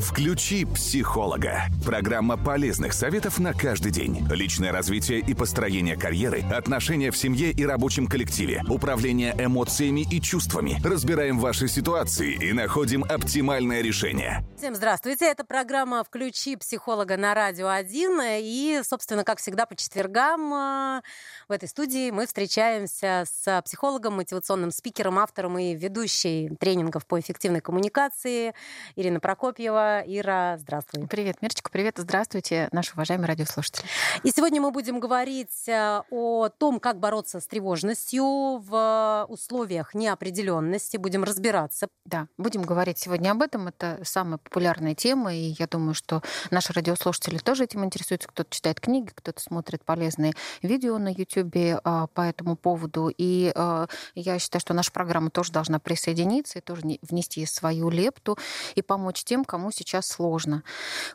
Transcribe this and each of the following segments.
Включи психолога. Программа полезных советов на каждый день. Личное развитие и построение карьеры, отношения в семье и рабочем коллективе, управление эмоциями и чувствами. Разбираем ваши ситуации и находим оптимальное решение. Всем здравствуйте. Это программа «Включи психолога» на Радио 1. И, собственно, как всегда, по четвергам э, в этой студии мы встречаемся с психологом, мотивационным спикером, автором и ведущей тренингов по эффективной коммуникации Ирина Прокопьева. Ира, здравствуй. Привет, Мирчика, привет, здравствуйте, наши уважаемые радиослушатели. И сегодня мы будем говорить э, о том, как бороться с тревожностью в условиях неопределенности. Будем разбираться. Да, будем говорить сегодня об этом. Это самая популярная тема, и я думаю, что наши радиослушатели тоже этим интересуются. Кто-то читает книги, кто-то смотрит полезные видео на YouTube а, по этому поводу. И а, я считаю, что наша программа тоже должна присоединиться и тоже внести свою лепту и помочь тем, кому сейчас сложно.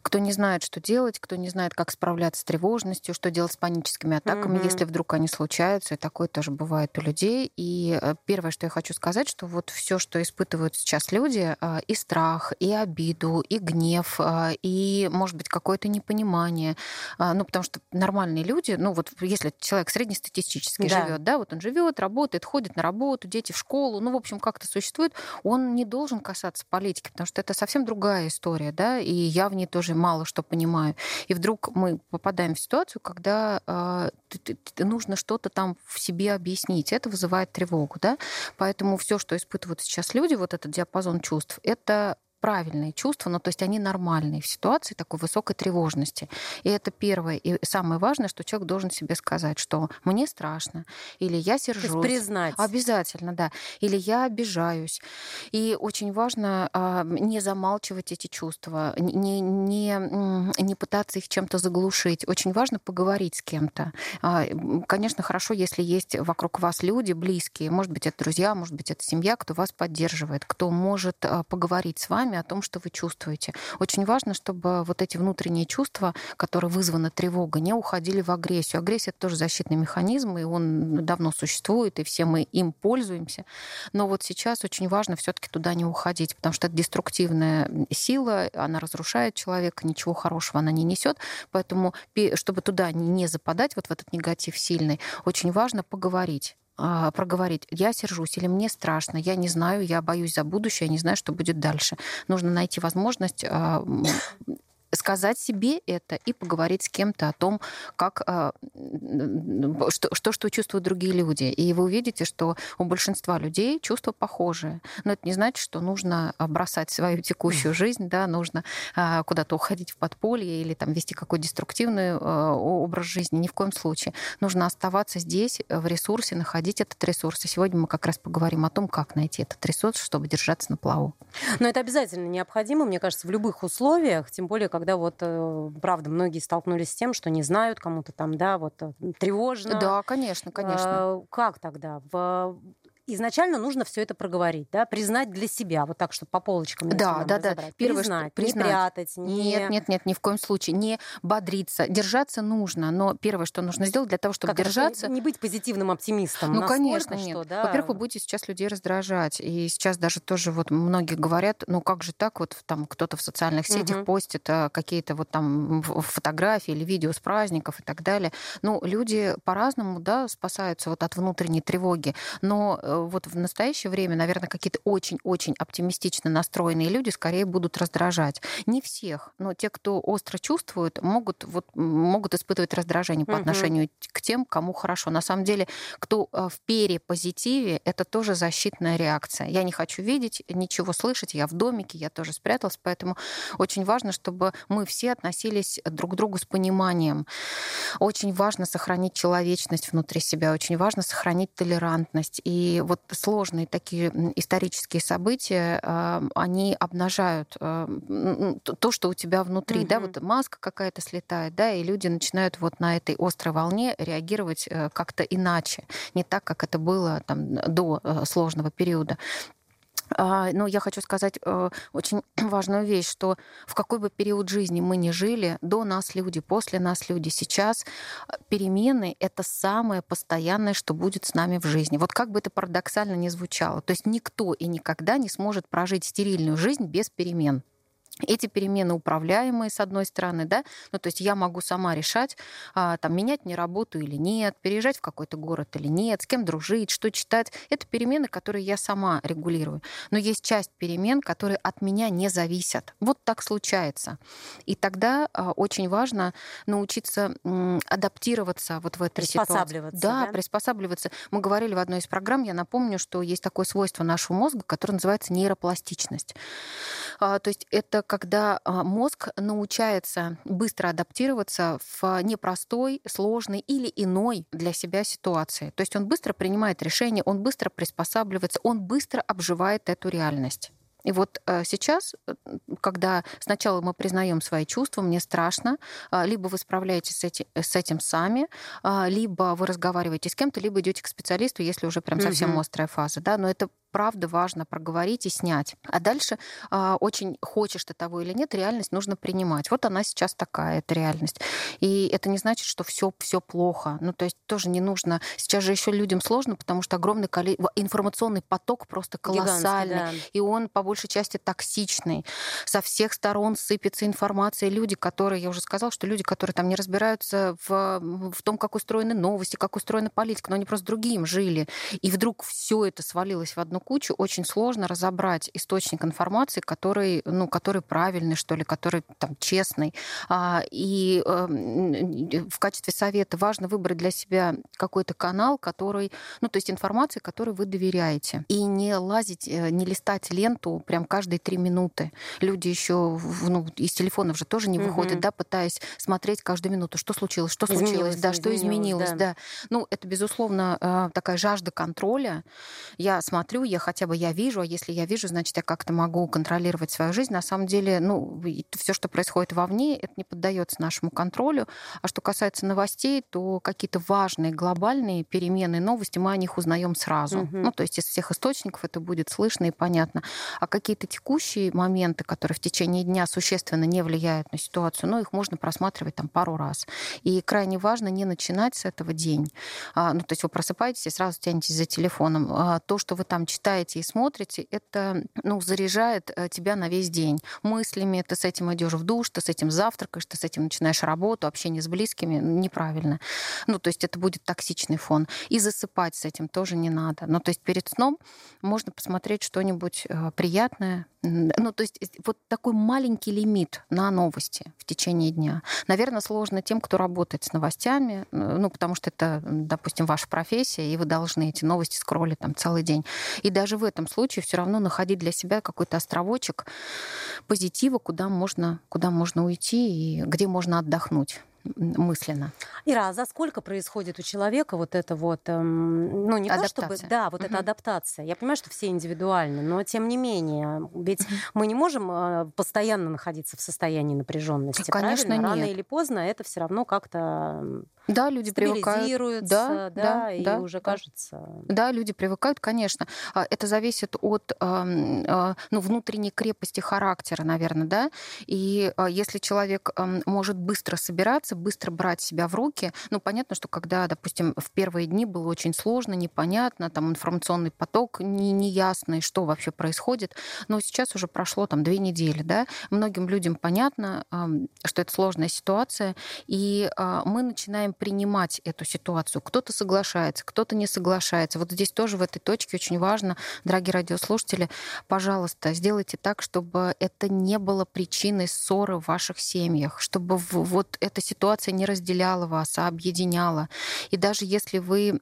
Кто не знает, что делать, кто не знает, как справляться с тревожностью, что делать с паническими атаками, mm-hmm. если вдруг они случаются. И такое тоже бывает у людей. И э, первое, что я хочу сказать, что вот все, что испытывают сейчас люди, а, и страх, и обиду, и гнев, и, может быть, какое-то непонимание. Ну, потому что нормальные люди, ну, вот если человек среднестатистически да. живет, да, вот он живет, работает, ходит на работу, дети в школу, ну, в общем, как-то существует, он не должен касаться политики, потому что это совсем другая история, да, и я в ней тоже мало что понимаю. И вдруг мы попадаем в ситуацию, когда э, нужно что-то там в себе объяснить. Это вызывает тревогу, да. Поэтому все, что испытывают сейчас люди, вот этот диапазон чувств, это правильные чувства, ну, то есть они нормальные в ситуации такой высокой тревожности. И это первое и самое важное, что человек должен себе сказать, что мне страшно, или я сержусь. То есть признать. Обязательно, да. Или я обижаюсь. И очень важно а, не замалчивать эти чувства, не, не, не пытаться их чем-то заглушить. Очень важно поговорить с кем-то. А, конечно, хорошо, если есть вокруг вас люди близкие, может быть, это друзья, может быть, это семья, кто вас поддерживает, кто может а, поговорить с вами, сами о том, что вы чувствуете. Очень важно, чтобы вот эти внутренние чувства, которые вызваны тревогой, не уходили в агрессию. Агрессия — это тоже защитный механизм, и он давно существует, и все мы им пользуемся. Но вот сейчас очень важно все таки туда не уходить, потому что это деструктивная сила, она разрушает человека, ничего хорошего она не несет. Поэтому, чтобы туда не западать, вот в этот негатив сильный, очень важно поговорить проговорить, я сержусь или мне страшно, я не знаю, я боюсь за будущее, я не знаю, что будет дальше. Нужно найти возможность а, сказать себе это и поговорить с кем-то о том, как, а, что, что, что чувствуют другие люди. И вы увидите, что у большинства людей чувства похожие. Но это не значит, что нужно бросать свою текущую жизнь, да, нужно а, куда-то уходить в подполье или там вести какой-то деструктивный а, образ жизни. Ни в коем случае. Нужно оставаться здесь, в ресурсе, находить этот ресурс. И сегодня мы как раз поговорим о том, как найти этот ресурс, чтобы держаться на плаву. Но это обязательно необходимо, мне кажется, в любых условиях, тем более, как когда вот, э, правда, многие столкнулись с тем, что не знают кому-то там, да, вот э, тревожно. Да, конечно, конечно. Э, как тогда? В изначально нужно все это проговорить, да, признать для себя, вот так, чтобы по полочкам да, да, да. Первое, признать, что, признать, не прятать, не... Нет, нет, нет, ни в коем случае, не бодриться. Держаться нужно, но первое, что нужно сделать для того, чтобы как держаться... Не быть позитивным оптимистом. Ну, конечно, нет. Что, да? Во-первых, вы будете сейчас людей раздражать, и сейчас даже тоже вот многие говорят, ну как же так, вот там кто-то в социальных сетях угу. постит а, какие-то вот там фотографии или видео с праздников и так далее. Ну, люди по-разному, да, спасаются вот от внутренней тревоги, но э, вот в настоящее время, наверное, какие-то очень-очень оптимистично настроенные люди скорее будут раздражать. Не всех, но те, кто остро чувствуют, могут, вот, могут испытывать раздражение по угу. отношению к тем, кому хорошо. На самом деле, кто э, в перепозитиве, это тоже защитная реакция. Я не хочу видеть, ничего слышать, я в домике, я тоже спряталась, поэтому очень важно, чтобы мы все относились друг к другу с пониманием. Очень важно сохранить человечность внутри себя, очень важно сохранить толерантность. И вот сложные такие исторические события, а, они обнажают а, то, что у тебя внутри, угу. да, вот маска какая-то слетает, да, и люди начинают вот на этой острой волне реагировать э, как-то иначе, не так, как это было там до э, сложного периода. А, но я хочу сказать э, очень важную вещь, что в какой бы период жизни мы ни жили, до нас люди, после нас люди, сейчас э, перемены — это самое постоянное, что будет с нами в жизни. Вот как бы это парадоксально ни звучало. То есть никто и никогда не сможет прожить стерильную жизнь без перемен. Эти перемены управляемые, с одной стороны, да, ну, то есть я могу сама решать, а, там, менять мне работу или нет, переезжать в какой-то город или нет, с кем дружить, что читать. Это перемены, которые я сама регулирую. Но есть часть перемен, которые от меня не зависят. Вот так случается. И тогда а, очень важно научиться м, адаптироваться вот в этой ситуации. Да, да, приспосабливаться. Мы говорили в одной из программ, я напомню, что есть такое свойство нашего мозга, которое называется нейропластичность. А, то есть это когда а, мозг научается быстро адаптироваться в непростой, сложной или иной для себя ситуации. То есть он быстро принимает решения, он быстро приспосабливается, он быстро обживает эту реальность. И вот э, сейчас, э, когда сначала мы признаем свои чувства, мне страшно, э, либо вы справляетесь с, эти, с этим сами, э, либо вы разговариваете с кем-то, либо идете к специалисту, если уже прям совсем mm-hmm. острая фаза, да, но это правда важно проговорить и снять. А дальше э, очень хочешь ты того или нет, реальность нужно принимать. Вот она сейчас такая, эта реальность. И это не значит, что все все плохо. Ну, то есть тоже не нужно. Сейчас же еще людям сложно, потому что огромный коле... информационный поток просто колоссальный. Да. И он по большей части токсичный. Со всех сторон сыпется информация. Люди, которые, я уже сказала, что люди, которые там не разбираются в, в том, как устроены новости, как устроена политика, но они просто другим жили. И вдруг все это свалилось в одну кучу, очень сложно разобрать источник информации, который, ну, который правильный, что ли, который там честный. А, и эм, в качестве совета важно выбрать для себя какой-то канал, который, ну, то есть информации, которой вы доверяете. И не лазить, э, не листать ленту прям каждые три минуты. Люди еще ну, из телефонов же тоже не угу. выходят, да, пытаясь смотреть каждую минуту, что случилось, что изменилось, случилось, да, что изменилось, да. да. Ну, это, безусловно, э, такая жажда контроля. Я смотрю, я хотя бы я вижу, а если я вижу, значит, я как-то могу контролировать свою жизнь. На самом деле, ну, все, что происходит вовне, это не поддается нашему контролю. А что касается новостей, то какие-то важные глобальные перемены, новости, мы о них узнаем сразу. Угу. Ну, то есть из всех источников это будет слышно и понятно. А какие-то текущие моменты, которые в течение дня существенно не влияют на ситуацию, ну, их можно просматривать там пару раз. И крайне важно не начинать с этого день. А, ну, то есть вы просыпаетесь и сразу тянетесь за телефоном. А, то, что вы там читаете, читаете и смотрите, это ну, заряжает э, тебя на весь день. Мыслями ты с этим идешь в душ, ты с этим завтракаешь, ты с этим начинаешь работу, общение с близкими. Неправильно. Ну, то есть это будет токсичный фон. И засыпать с этим тоже не надо. Ну, то есть перед сном можно посмотреть что-нибудь э, приятное, ну, то есть вот такой маленький лимит на новости в течение дня. Наверное, сложно тем, кто работает с новостями, ну, потому что это, допустим, ваша профессия, и вы должны эти новости скроллить там целый день. И даже в этом случае все равно находить для себя какой-то островочек позитива, куда можно, куда можно уйти и где можно отдохнуть мысленно. Ира, а за сколько происходит у человека вот это вот, эм, ну не адаптация. то чтобы, да, вот угу. эта адаптация. Я понимаю, что все индивидуальны, но тем не менее, ведь угу. мы не можем э, постоянно находиться в состоянии напряженности. Конечно, правильно? нет. Рано или поздно это все равно как-то да, люди привыкают. Да, да, да, и да, уже да. кажется. Да, люди привыкают, конечно. А, это зависит от а, ну, внутренней крепости характера, наверное, да. И а, если человек может быстро собираться, быстро брать себя в руки, ну, понятно, что когда, допустим, в первые дни было очень сложно, непонятно, там информационный поток не, неясный, что вообще происходит, но сейчас уже прошло там две недели, да, многим людям понятно, что это сложная ситуация, и мы начинаем принимать эту ситуацию. Кто-то соглашается, кто-то не соглашается. Вот здесь тоже в этой точке очень важно, дорогие радиослушатели, пожалуйста, сделайте так, чтобы это не было причиной ссоры в ваших семьях, чтобы вот эта ситуация не разделяла вас, а объединяла. И даже если вы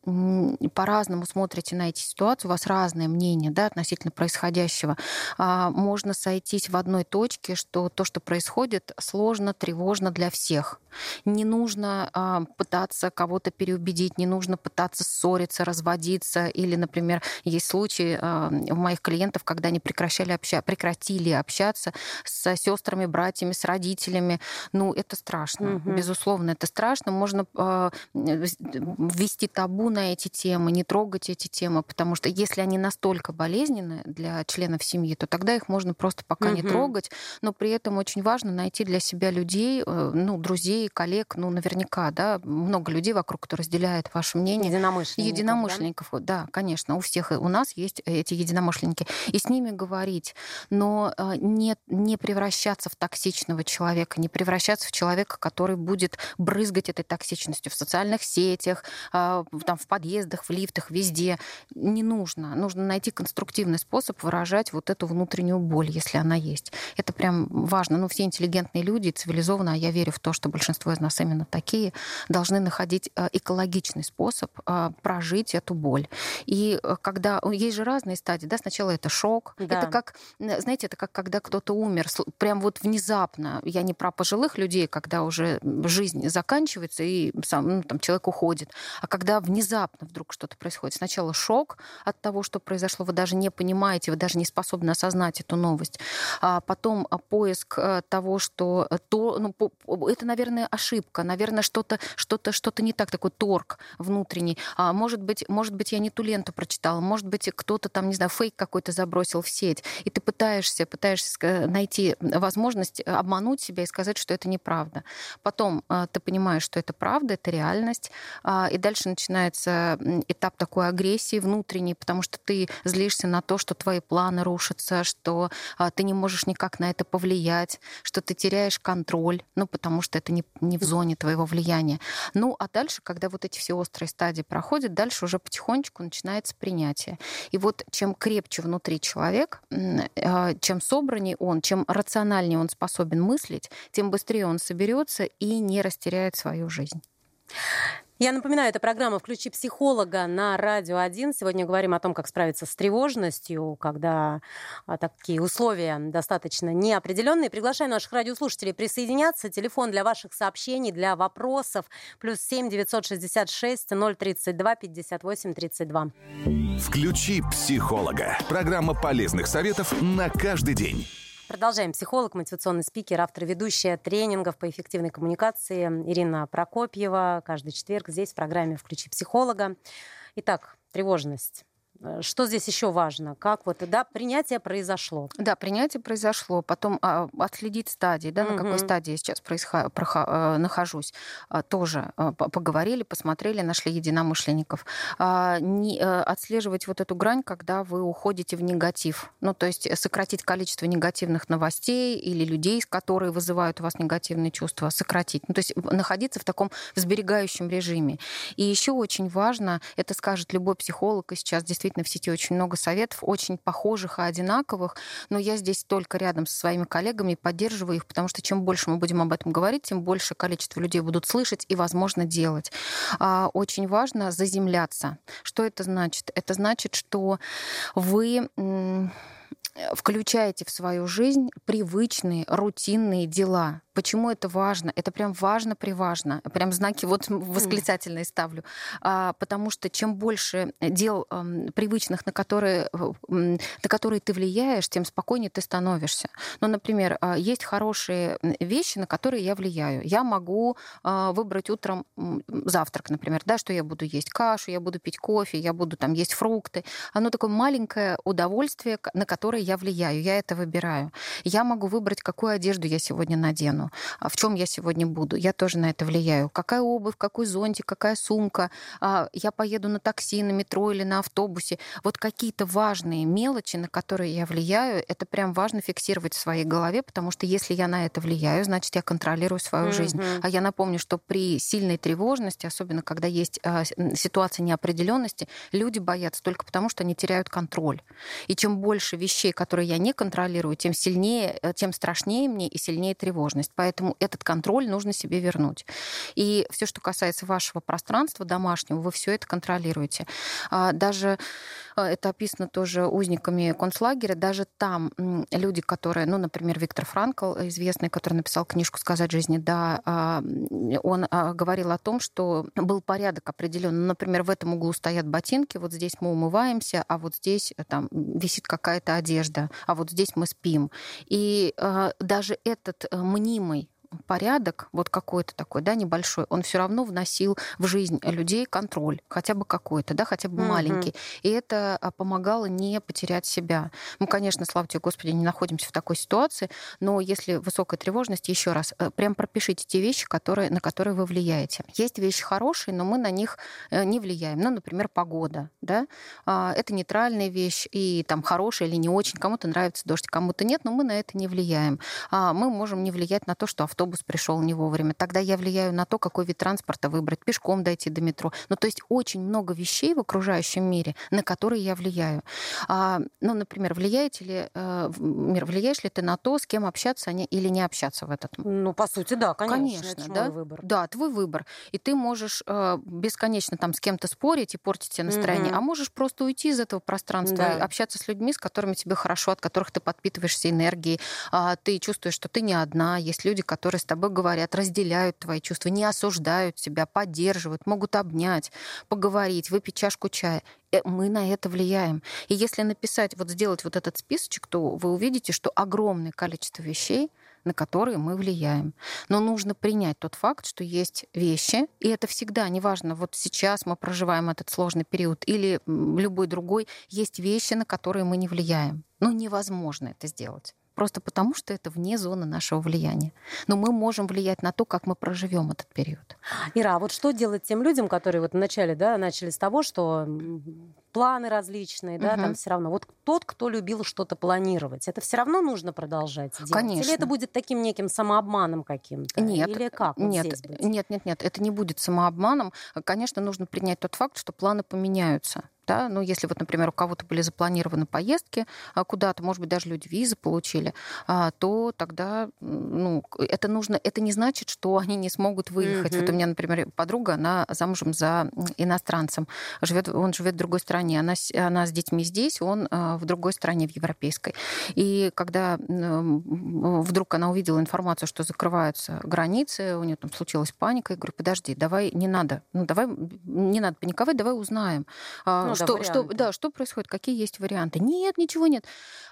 по-разному смотрите на эти ситуации, у вас разное мнение да, относительно происходящего, а, можно сойтись в одной точке, что то, что происходит, сложно, тревожно для всех. Не нужно а, пытаться кого-то переубедить, не нужно пытаться ссориться, разводиться. Или, например, есть случаи а, у моих клиентов, когда они прекращали обща... прекратили общаться с сестрами, братьями, с родителями. Ну, это страшно, угу. безусловно безусловно, это страшно. Можно э, ввести табу на эти темы, не трогать эти темы, потому что если они настолько болезненны для членов семьи, то тогда их можно просто пока угу. не трогать. Но при этом очень важно найти для себя людей, э, ну, друзей, коллег, ну, наверняка, да, много людей вокруг, кто разделяет ваше мнение. Единомышленников. Единомышленников, да? да, конечно. У всех у нас есть эти единомышленники. И с ними говорить, но э, не, не превращаться в токсичного человека, не превращаться в человека, который будет брызгать этой токсичностью в социальных сетях, а, там, в подъездах, в лифтах, везде. Не нужно. Нужно найти конструктивный способ выражать вот эту внутреннюю боль, если она есть. Это прям важно. Ну, все интеллигентные люди, цивилизованные, а я верю в то, что большинство из нас именно такие, должны находить э, экологичный способ а, прожить эту боль. И когда... Есть же разные стадии, да, сначала это шок. Да. Это как, знаете, это как когда кто-то умер, прям вот внезапно. Я не про пожилых людей, когда уже жизнь заканчивается и сам, ну, там, человек уходит, а когда внезапно вдруг что-то происходит. Сначала шок от того, что произошло, вы даже не понимаете, вы даже не способны осознать эту новость. А потом а, поиск э, того, что э, то, ну, это, наверное, ошибка, наверное, что-то что-то что-то не так, такой торг внутренний. А может быть, может быть, я не ту ленту прочитала, может быть, кто-то там, не знаю, фейк какой-то забросил в сеть, и ты пытаешься, пытаешься найти возможность обмануть себя и сказать, что это неправда. Потом а, ты понимаешь, что это правда, это реальность, а, и дальше начинается этап такой агрессии внутренней, потому что ты злишься на то, что твои планы рушатся, что а, ты не можешь никак на это повлиять, что ты теряешь контроль, ну, потому что это не, не в зоне твоего влияния. Ну, а дальше, когда вот эти все острые стадии проходят, дальше уже потихонечку начинается принятие. И вот чем крепче внутри человек, чем собраннее он, чем рациональнее он способен мыслить, тем быстрее он соберется и не растеряет свою жизнь. Я напоминаю, это программа «Включи психолога» на Радио 1. Сегодня говорим о том, как справиться с тревожностью, когда а, такие условия достаточно неопределенные. Приглашаю наших радиослушателей присоединяться. Телефон для ваших сообщений, для вопросов. Плюс 7 966 032 58 32. «Включи психолога». Программа полезных советов на каждый день. Продолжаем. Психолог, мотивационный спикер, автор ведущая тренингов по эффективной коммуникации Ирина Прокопьева. Каждый четверг здесь в программе «Включи психолога». Итак, тревожность. Э, что здесь еще важно? Как вот, да, принятие произошло? Да, принятие произошло. Потом а, отследить стадии, да, угу. на какой стадии я сейчас происход... прохо... Э, нахожусь. А, тоже а, поговорили, посмотрели, нашли единомышленников. А, не, а, отслеживать вот эту грань, когда вы уходите в негатив. Ну, то есть сократить количество негативных новостей или людей, которые вызывают у вас негативные чувства, сократить. Ну, то есть находиться в таком сберегающем режиме. И еще очень важно, это скажет любой психолог, и сейчас действительно действительно в сети очень много советов, очень похожих и одинаковых, но я здесь только рядом со своими коллегами поддерживаю их, потому что чем больше мы будем об этом говорить, тем больше количество людей будут слышать и, возможно, делать. А, очень важно заземляться. Что это значит? Это значит, что вы включаете в свою жизнь привычные, рутинные дела, Почему это важно? Это прям важно-приважно. Прям знаки вот восклицательные ставлю. А, потому что чем больше дел а, привычных, на которые, на которые ты влияешь, тем спокойнее ты становишься. Ну, например, а, есть хорошие вещи, на которые я влияю. Я могу а, выбрать утром завтрак, например, да, что я буду есть кашу, я буду пить кофе, я буду там есть фрукты. Оно такое маленькое удовольствие, на которое я влияю. Я это выбираю. Я могу выбрать, какую одежду я сегодня надену а в чем я сегодня буду. Я тоже на это влияю. Какая обувь, какой зонтик, какая сумка. А, я поеду на такси, на метро или на автобусе. Вот какие-то важные мелочи, на которые я влияю, это прям важно фиксировать в своей голове, потому что если я на это влияю, значит, я контролирую свою mm-hmm. жизнь. А я напомню, что при сильной тревожности, особенно когда есть а, ситуация неопределенности, люди боятся только потому, что они теряют контроль. И чем больше вещей, которые я не контролирую, тем сильнее, э, тем страшнее мне и сильнее тревожность поэтому этот контроль нужно себе вернуть. И все, что касается вашего пространства домашнего, вы все это контролируете. А, даже это описано тоже узниками концлагеря, даже там люди, которые, ну, например, Виктор Франкл, известный, который написал книжку «Сказать жизни», да, а, он говорил о том, что был порядок определенный. Например, в этом углу стоят ботинки, вот здесь мы умываемся, а вот здесь э, там висит какая-то одежда, а вот здесь мы спим. И даже этот э, мнимый порядок, вот какой-то такой, да, небольшой, он все равно вносил в жизнь людей контроль, хотя бы какой-то, да, хотя бы mm-hmm. маленький. И это а, помогало не потерять себя. Мы, конечно, слава тебе, Господи, не находимся в такой ситуации, но если высокая тревожность, еще раз, э, прям пропишите те вещи, которые, на которые вы влияете. Есть вещи хорошие, но мы на них э, не влияем. Ну, например, погода, да, а, это нейтральная вещь, и там хорошая или не очень, кому-то нравится дождь, кому-то нет, но мы на это не влияем. А, мы можем не влиять на то, что автобус пришел не вовремя. Тогда я влияю на то, какой вид транспорта выбрать, пешком дойти до метро. Ну, то есть очень много вещей в окружающем мире, на которые я влияю. А, ну, например, влияете ли, э, мир, влияешь ли ты на то, с кем общаться или не общаться в этот Ну, по сути, да, конечно. Конечно, это да? Мой выбор. Да, твой выбор. И ты можешь э, бесконечно там с кем-то спорить и портить себе настроение, mm-hmm. а можешь просто уйти из этого пространства да. и общаться с людьми, с которыми тебе хорошо, от которых ты подпитываешься энергией, э, ты чувствуешь, что ты не одна, есть люди, которые с тобой говорят, разделяют твои чувства, не осуждают тебя, поддерживают, могут обнять, поговорить, выпить чашку чая. Э, мы на это влияем. И если написать, вот сделать вот этот списочек, то вы увидите, что огромное количество вещей, на которые мы влияем. Но нужно принять тот факт, что есть вещи, и это всегда, неважно, вот сейчас мы проживаем этот сложный период или любой другой, есть вещи, на которые мы не влияем. Ну, невозможно это сделать просто потому, что это вне зоны нашего влияния. Но мы можем влиять на то, как мы проживем этот период. Ира, а вот что делать тем людям, которые вот вначале да, начали с того, что планы различные, да, угу. там все равно. Вот тот, кто любил что-то планировать, это все равно нужно продолжать делать? Конечно. Или это будет таким неким самообманом каким-то? Нет. Или как? Вот нет, нет, нет, нет, это не будет самообманом. Конечно, нужно принять тот факт, что планы поменяются да, ну, если вот, например, у кого-то были запланированы поездки а, куда-то, может быть, даже люди визы получили, а, то тогда, ну, это нужно, это не значит, что они не смогут выехать. Mm-hmm. Вот у меня, например, подруга, она замужем за иностранцем, живет, он живет в другой стране, она, она с детьми здесь, он а, в другой стране, в европейской. И когда вдруг она увидела информацию, что закрываются границы, у нее там случилась паника, я говорю, подожди, давай не надо, ну давай не надо паниковать, давай узнаем, ну, что, что, да, что происходит, какие есть варианты. Нет, ничего нет.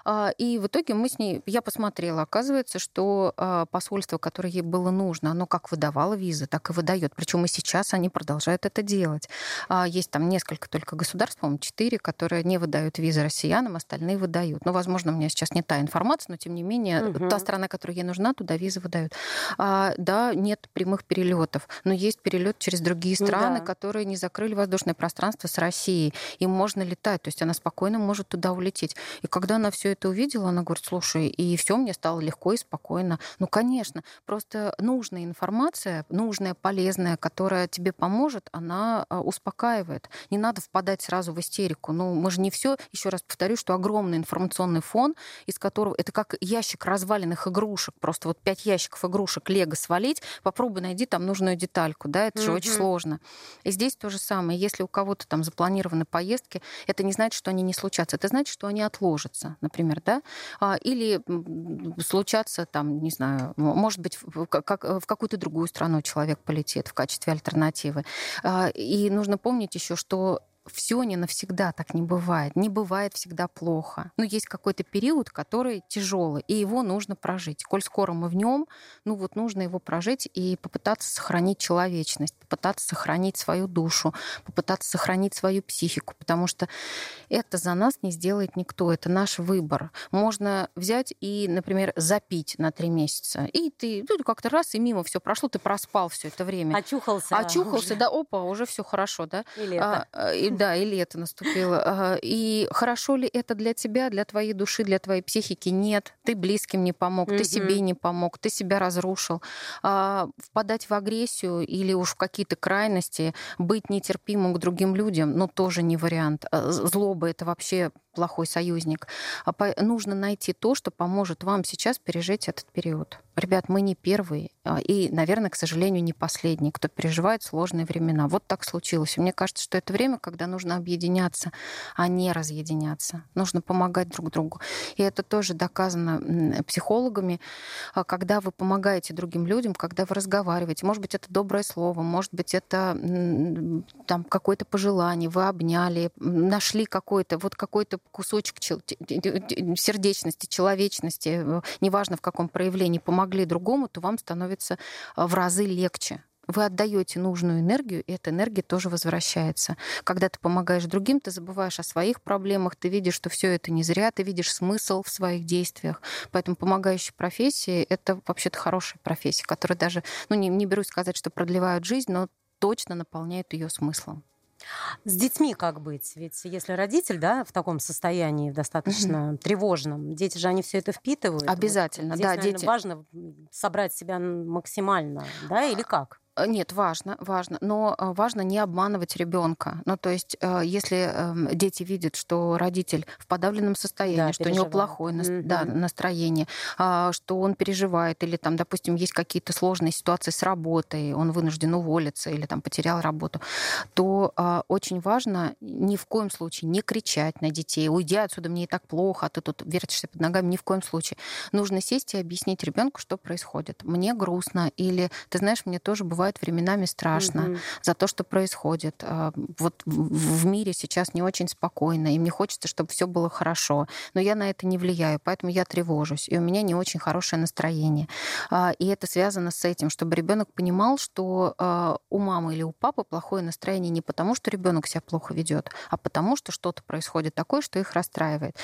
А, и в итоге мы с ней, я посмотрела, оказывается, что а, посольство, которое ей было нужно, оно как выдавало визы, так и выдает. Причем и сейчас они продолжают это делать. А, есть там несколько только государств, по-моему, четыре, которые не выдают визы россиянам, остальные выдают. Ну, возможно, у меня сейчас не та информация, но тем не менее, угу. та страна, которая ей нужна, туда визы выдают. Да, нет прямых перелетов, но есть перелет через другие страны, да. которые не закрыли воздушное пространство с Россией им можно летать, то есть она спокойно может туда улететь. И когда она все это увидела, она говорит, слушай, и все мне стало легко и спокойно. Ну, конечно, просто нужная информация, нужная, полезная, которая тебе поможет, она а, успокаивает. Не надо впадать сразу в истерику. Ну, мы же не все, еще раз повторю, что огромный информационный фон, из которого это как ящик разваленных игрушек, просто вот пять ящиков игрушек Лего свалить, попробуй найди там нужную детальку, да, это mm-hmm. же очень сложно. И здесь то же самое. Если у кого-то там запланированы поездки, это не значит, что они не случатся. Это значит, что они отложатся, например, да? А, или случатся там, не знаю, может быть, как, в какую-то другую страну человек полетит в качестве альтернативы. А, и нужно помнить еще, что все не навсегда так не бывает. Не бывает всегда плохо. Но есть какой-то период, который тяжелый, и его нужно прожить. Коль скоро мы в нем, ну вот нужно его прожить и попытаться сохранить человечность, попытаться сохранить свою душу, попытаться сохранить свою психику, потому что это за нас не сделает никто. Это наш выбор. Можно взять и, например, запить на три месяца. И ты ну, как-то раз и мимо все прошло, ты проспал все это время. Очухался. Очухался, уже. да, опа, уже все хорошо, да. Или это. А, и, да, и лето наступило. И хорошо ли это для тебя, для твоей души, для твоей психики? Нет. Ты близким не помог, ты себе не помог, ты себя разрушил. А, впадать в агрессию или уж в какие-то крайности, быть нетерпимым к другим людям, ну, тоже не вариант. А, злоба — это вообще плохой союзник. Нужно найти то, что поможет вам сейчас пережить этот период. Ребят, мы не первые и, наверное, к сожалению, не последние, кто переживает сложные времена. Вот так случилось. Мне кажется, что это время, когда нужно объединяться, а не разъединяться. Нужно помогать друг другу. И это тоже доказано психологами. А когда вы помогаете другим людям, когда вы разговариваете, может быть, это доброе слово, может быть, это там какое-то пожелание, вы обняли, нашли какое-то, вот какое-то кусочек сердечности, человечности, э, неважно в каком проявлении, помогли другому, то вам становится в разы легче вы отдаете нужную энергию, и эта энергия тоже возвращается. Когда ты помогаешь другим, ты забываешь о своих проблемах, ты видишь, что все это не зря, ты видишь смысл в своих действиях. Поэтому помогающая профессия — это вообще-то хорошая профессия, которая даже, ну не, не берусь сказать, что продлевают жизнь, но точно наполняет ее смыслом. С детьми как быть? Ведь если родитель, да, в таком состоянии достаточно угу. тревожном, дети же они все это впитывают. Обязательно, вот. Здесь, да, наверное, дети. Важно собрать себя максимально, да, или как? Э, нет, важно, важно. Но э, важно не обманывать ребенка. Ну, то есть, э, если эм, дети видят, что родитель в подавленном состоянии, да, что переживает. у него плохое mm-hmm. да, настроение, а, что он переживает, или там, допустим, есть какие-то сложные ситуации с работой, он вынужден уволиться или там потерял работу, то а, очень важно ни в коем случае не кричать на детей, уйди отсюда, мне и так плохо, а ты тут вертишься под ногами, ни в коем случае. Нужно сесть и объяснить ребенку, что происходит. Мне грустно, или, ты знаешь, мне тоже бывает бывает временами страшно mm-hmm. за то, что происходит. А, вот в мире сейчас не очень спокойно, и мне хочется, чтобы все было хорошо. Но я на это не влияю, поэтому я тревожусь, и у меня не очень хорошее настроение. А, и это связано с этим, чтобы ребенок понимал, что а, у мамы или у папы плохое настроение не потому, что ребенок себя плохо ведет, а потому, что что-то происходит такое, что их расстраивает.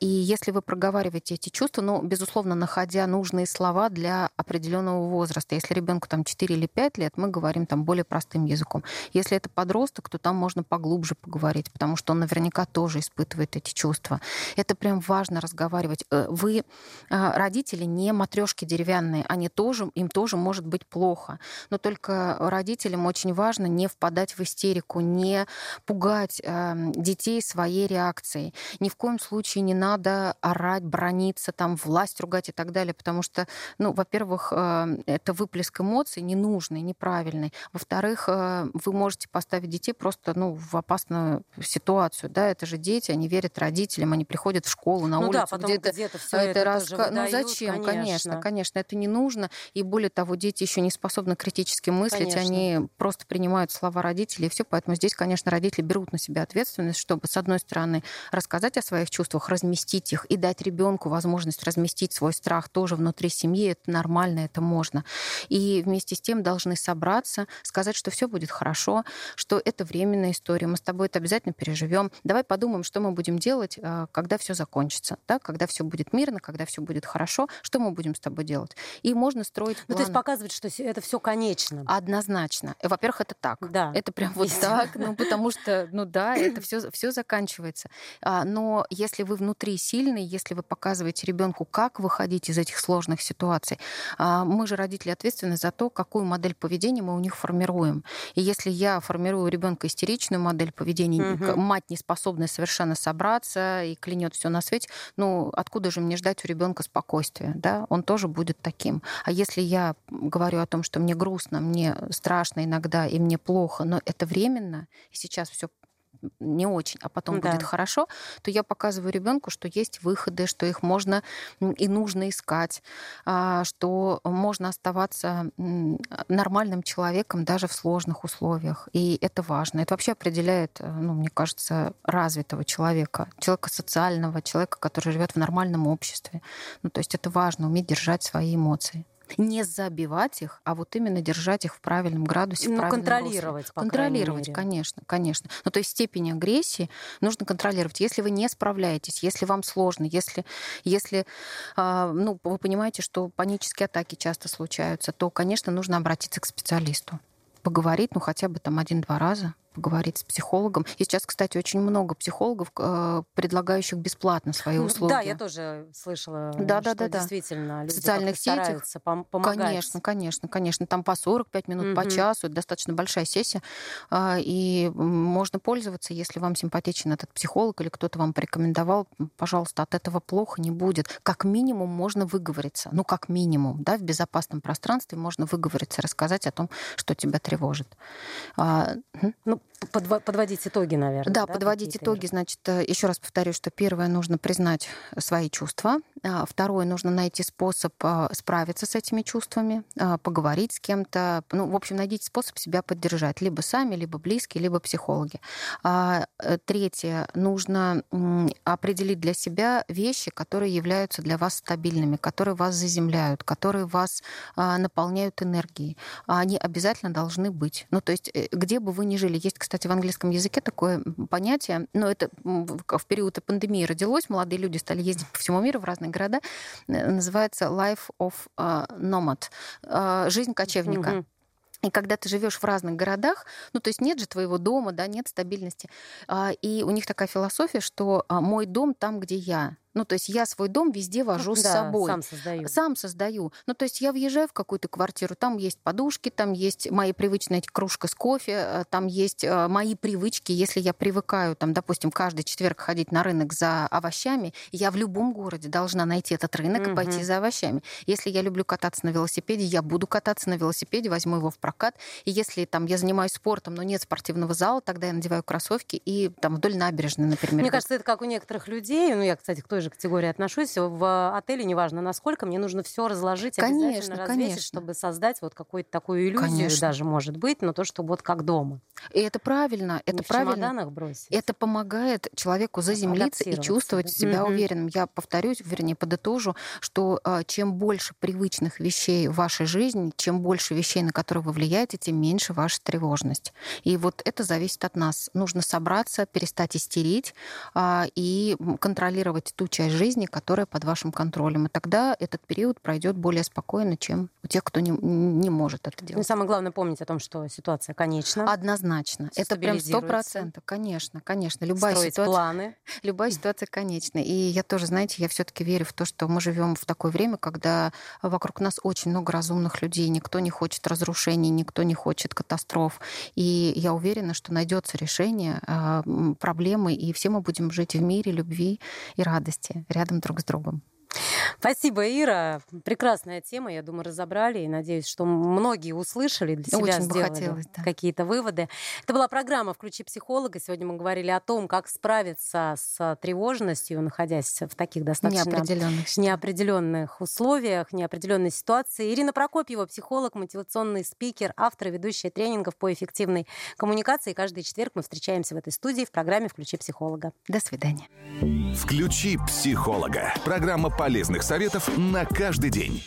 И если вы проговариваете эти чувства, ну, безусловно, находя нужные слова для определенного возраста, если ребенку там 4 или 5, 5 лет мы говорим там более простым языком. Если это подросток, то там можно поглубже поговорить, потому что он наверняка тоже испытывает эти чувства. Это прям важно разговаривать. Э, вы, а, родители, не матрешки деревянные, они тоже, им тоже может быть плохо. Но только родителям очень важно не впадать в истерику, не пугать эм, детей своей реакцией. Ни в коем случае не надо орать, брониться, там, власть ругать и так далее, потому что, ну, во-первых, э, это выплеск эмоций не нужен ненужный, неправильный. Во-вторых, э, вы можете поставить детей просто ну, в опасную ситуацию. Да? Это же дети, они верят родителям, они приходят в школу, на ну улицу, да, где-то, где все это, это раска... Ну зачем? Конечно. конечно, конечно, это не нужно. И более того, дети еще не способны критически мыслить, конечно. они просто принимают слова родителей, и все. Поэтому здесь, конечно, родители берут на себя ответственность, чтобы, с одной стороны, рассказать о своих чувствах, разместить их и дать ребенку возможность разместить свой страх тоже внутри семьи. Это нормально, это можно. И вместе с тем должны собраться, сказать, что все будет хорошо, что это временная история, мы с тобой это обязательно переживем. Давай подумаем, что мы будем делать, э, когда все закончится, да? когда все будет мирно, когда все будет хорошо, что мы будем с тобой делать. И можно строить. Ну, то есть показывать, что это все конечно. Однозначно. Во-первых, это так. Да. Это прям вот так, ну потому что, ну да, это все, все заканчивается. А, но если вы внутри сильный, если вы показываете ребенку, как выходить из этих сложных ситуаций, а, мы же родители ответственны за то, какую модель модель поведения мы у них формируем. И если я формирую у ребенка истеричную модель поведения, угу. мать не способная совершенно собраться и клянет все на свете, ну откуда же мне ждать у ребенка спокойствия? Да? Он тоже будет таким. А если я говорю о том, что мне грустно, мне страшно иногда и мне плохо, но это временно, и сейчас все не очень, а потом да. будет хорошо, то я показываю ребенку, что есть выходы, что их можно и нужно искать, а, что можно оставаться нормальным человеком даже в сложных условиях. И это важно. Это вообще определяет, э, ну, мне кажется, развитого человека, человека социального, человека, который живет в нормальном обществе. Ну, то есть это важно, уметь держать свои эмоции не забивать их, а вот именно держать их в правильном градусе, ну, в правильном контролировать, русле. Контролировать, мере. конечно, конечно. Ну, то есть степень агрессии нужно контролировать. Если вы не справляетесь, если вам сложно, если, если э, ну, вы понимаете, что панические атаки часто случаются, то, конечно, нужно обратиться к специалисту поговорить, ну, хотя бы там один-два раза, поговорить с психологом. И сейчас, кстати, очень много психологов, э, предлагающих бесплатно свои услуги. Да, я тоже слышала, да, что да, да, действительно люди в социальных сетях помогать. Конечно, конечно, конечно. Там по 45 минут, угу. по часу, это достаточно большая сессия. А, и можно пользоваться, если вам симпатичен этот психолог или кто-то вам порекомендовал, пожалуйста, от этого плохо не будет. Как минимум можно выговориться. Ну, как минимум, да, в безопасном пространстве можно выговориться, рассказать о том, что тебя тревожит. А, ну, ну, подводить итоги, наверное. Да, да подводить итоги, значит, э, еще раз повторю, что первое нужно признать свои чувства, а второе нужно найти способ а, справиться с этими чувствами, а, поговорить с кем-то, ну, в общем, найдите способ себя поддержать, либо сами, либо близкие, либо психологи. Э, третье, нужно определить для себя вещи, которые являются для вас стабильными, которые вас заземляют, которые вас наполняют энергией. Они обязательно должны быть. Ну, то есть, э, где бы вы ни жили, есть, кстати, в английском языке такое понятие, но это в период пандемии родилось, молодые люди стали ездить по всему миру в разные города, называется life of э, nomad, э, жизнь кочевника. Mm-hmm. И когда ты живешь в разных городах, ну то есть нет же твоего дома, да, нет стабильности. А, и у них такая философия, что а, мой дом там, где я. Ну, то есть я свой дом везде вожу да, с собой. Сам создаю. Сам создаю. Ну, то есть я въезжаю в какую-то квартиру, там есть подушки, там есть мои привычные кружка с кофе, э, там есть э, мои привычки. Если я привыкаю, там, допустим, каждый четверг ходить на рынок за овощами, я в любом городе должна найти этот рынок угу. и пойти за овощами. Если я люблю кататься на велосипеде, я буду кататься на велосипеде, возьму его в прокат. И если там я занимаюсь спортом, но нет спортивного зала, тогда я надеваю кроссовки и там вдоль набережной, например. Мне кажется, это как у некоторых людей, ну, я, кстати, кто той же категории отношусь. В отеле, неважно насколько, мне нужно все разложить, конечно, обязательно развесить, конечно. чтобы создать вот какую-то такую иллюзию конечно. даже, может быть, но то, что вот как дома. И это правильно. Это Не правильно. бросить. Это помогает человеку заземлиться и чувствовать себя mm-hmm. уверенным. Я повторюсь, вернее, подытожу, что а, чем больше привычных вещей в вашей жизни, чем больше вещей, на которые вы влияете, тем меньше ваша тревожность. И вот это зависит от нас. Нужно собраться, перестать истерить а, и контролировать ту часть жизни, которая под вашим контролем. И тогда этот период пройдет более спокойно, чем у тех, кто не, не может это делать. Ну, самое главное помнить о том, что ситуация конечна. Однозначно. Это прям сто процентов. Конечно, конечно. Любая Строить ситуация, планы. Любая ситуация конечна. И я тоже, знаете, я все-таки верю в то, что мы живем в такое время, когда вокруг нас очень много разумных людей. Никто не хочет разрушений, никто не хочет катастроф. И я уверена, что найдется решение а, проблемы, и все мы будем жить в мире, любви и радости вместе, рядом друг с другом. Спасибо, Ира. Прекрасная тема, я думаю, разобрали. И надеюсь, что многие услышали для себя, Очень сделали да. какие-то выводы. Это была программа «Включи психолога». Сегодня мы говорили о том, как справиться с тревожностью, находясь в таких достаточно неопределенных, неопределенных условиях, неопределенной ситуации. Ирина Прокопьева, психолог, мотивационный спикер, автор и ведущая тренингов по эффективной коммуникации. Каждый четверг мы встречаемся в этой студии в программе «Включи психолога». До свидания. «Включи психолога». Программа полезных советов на каждый день.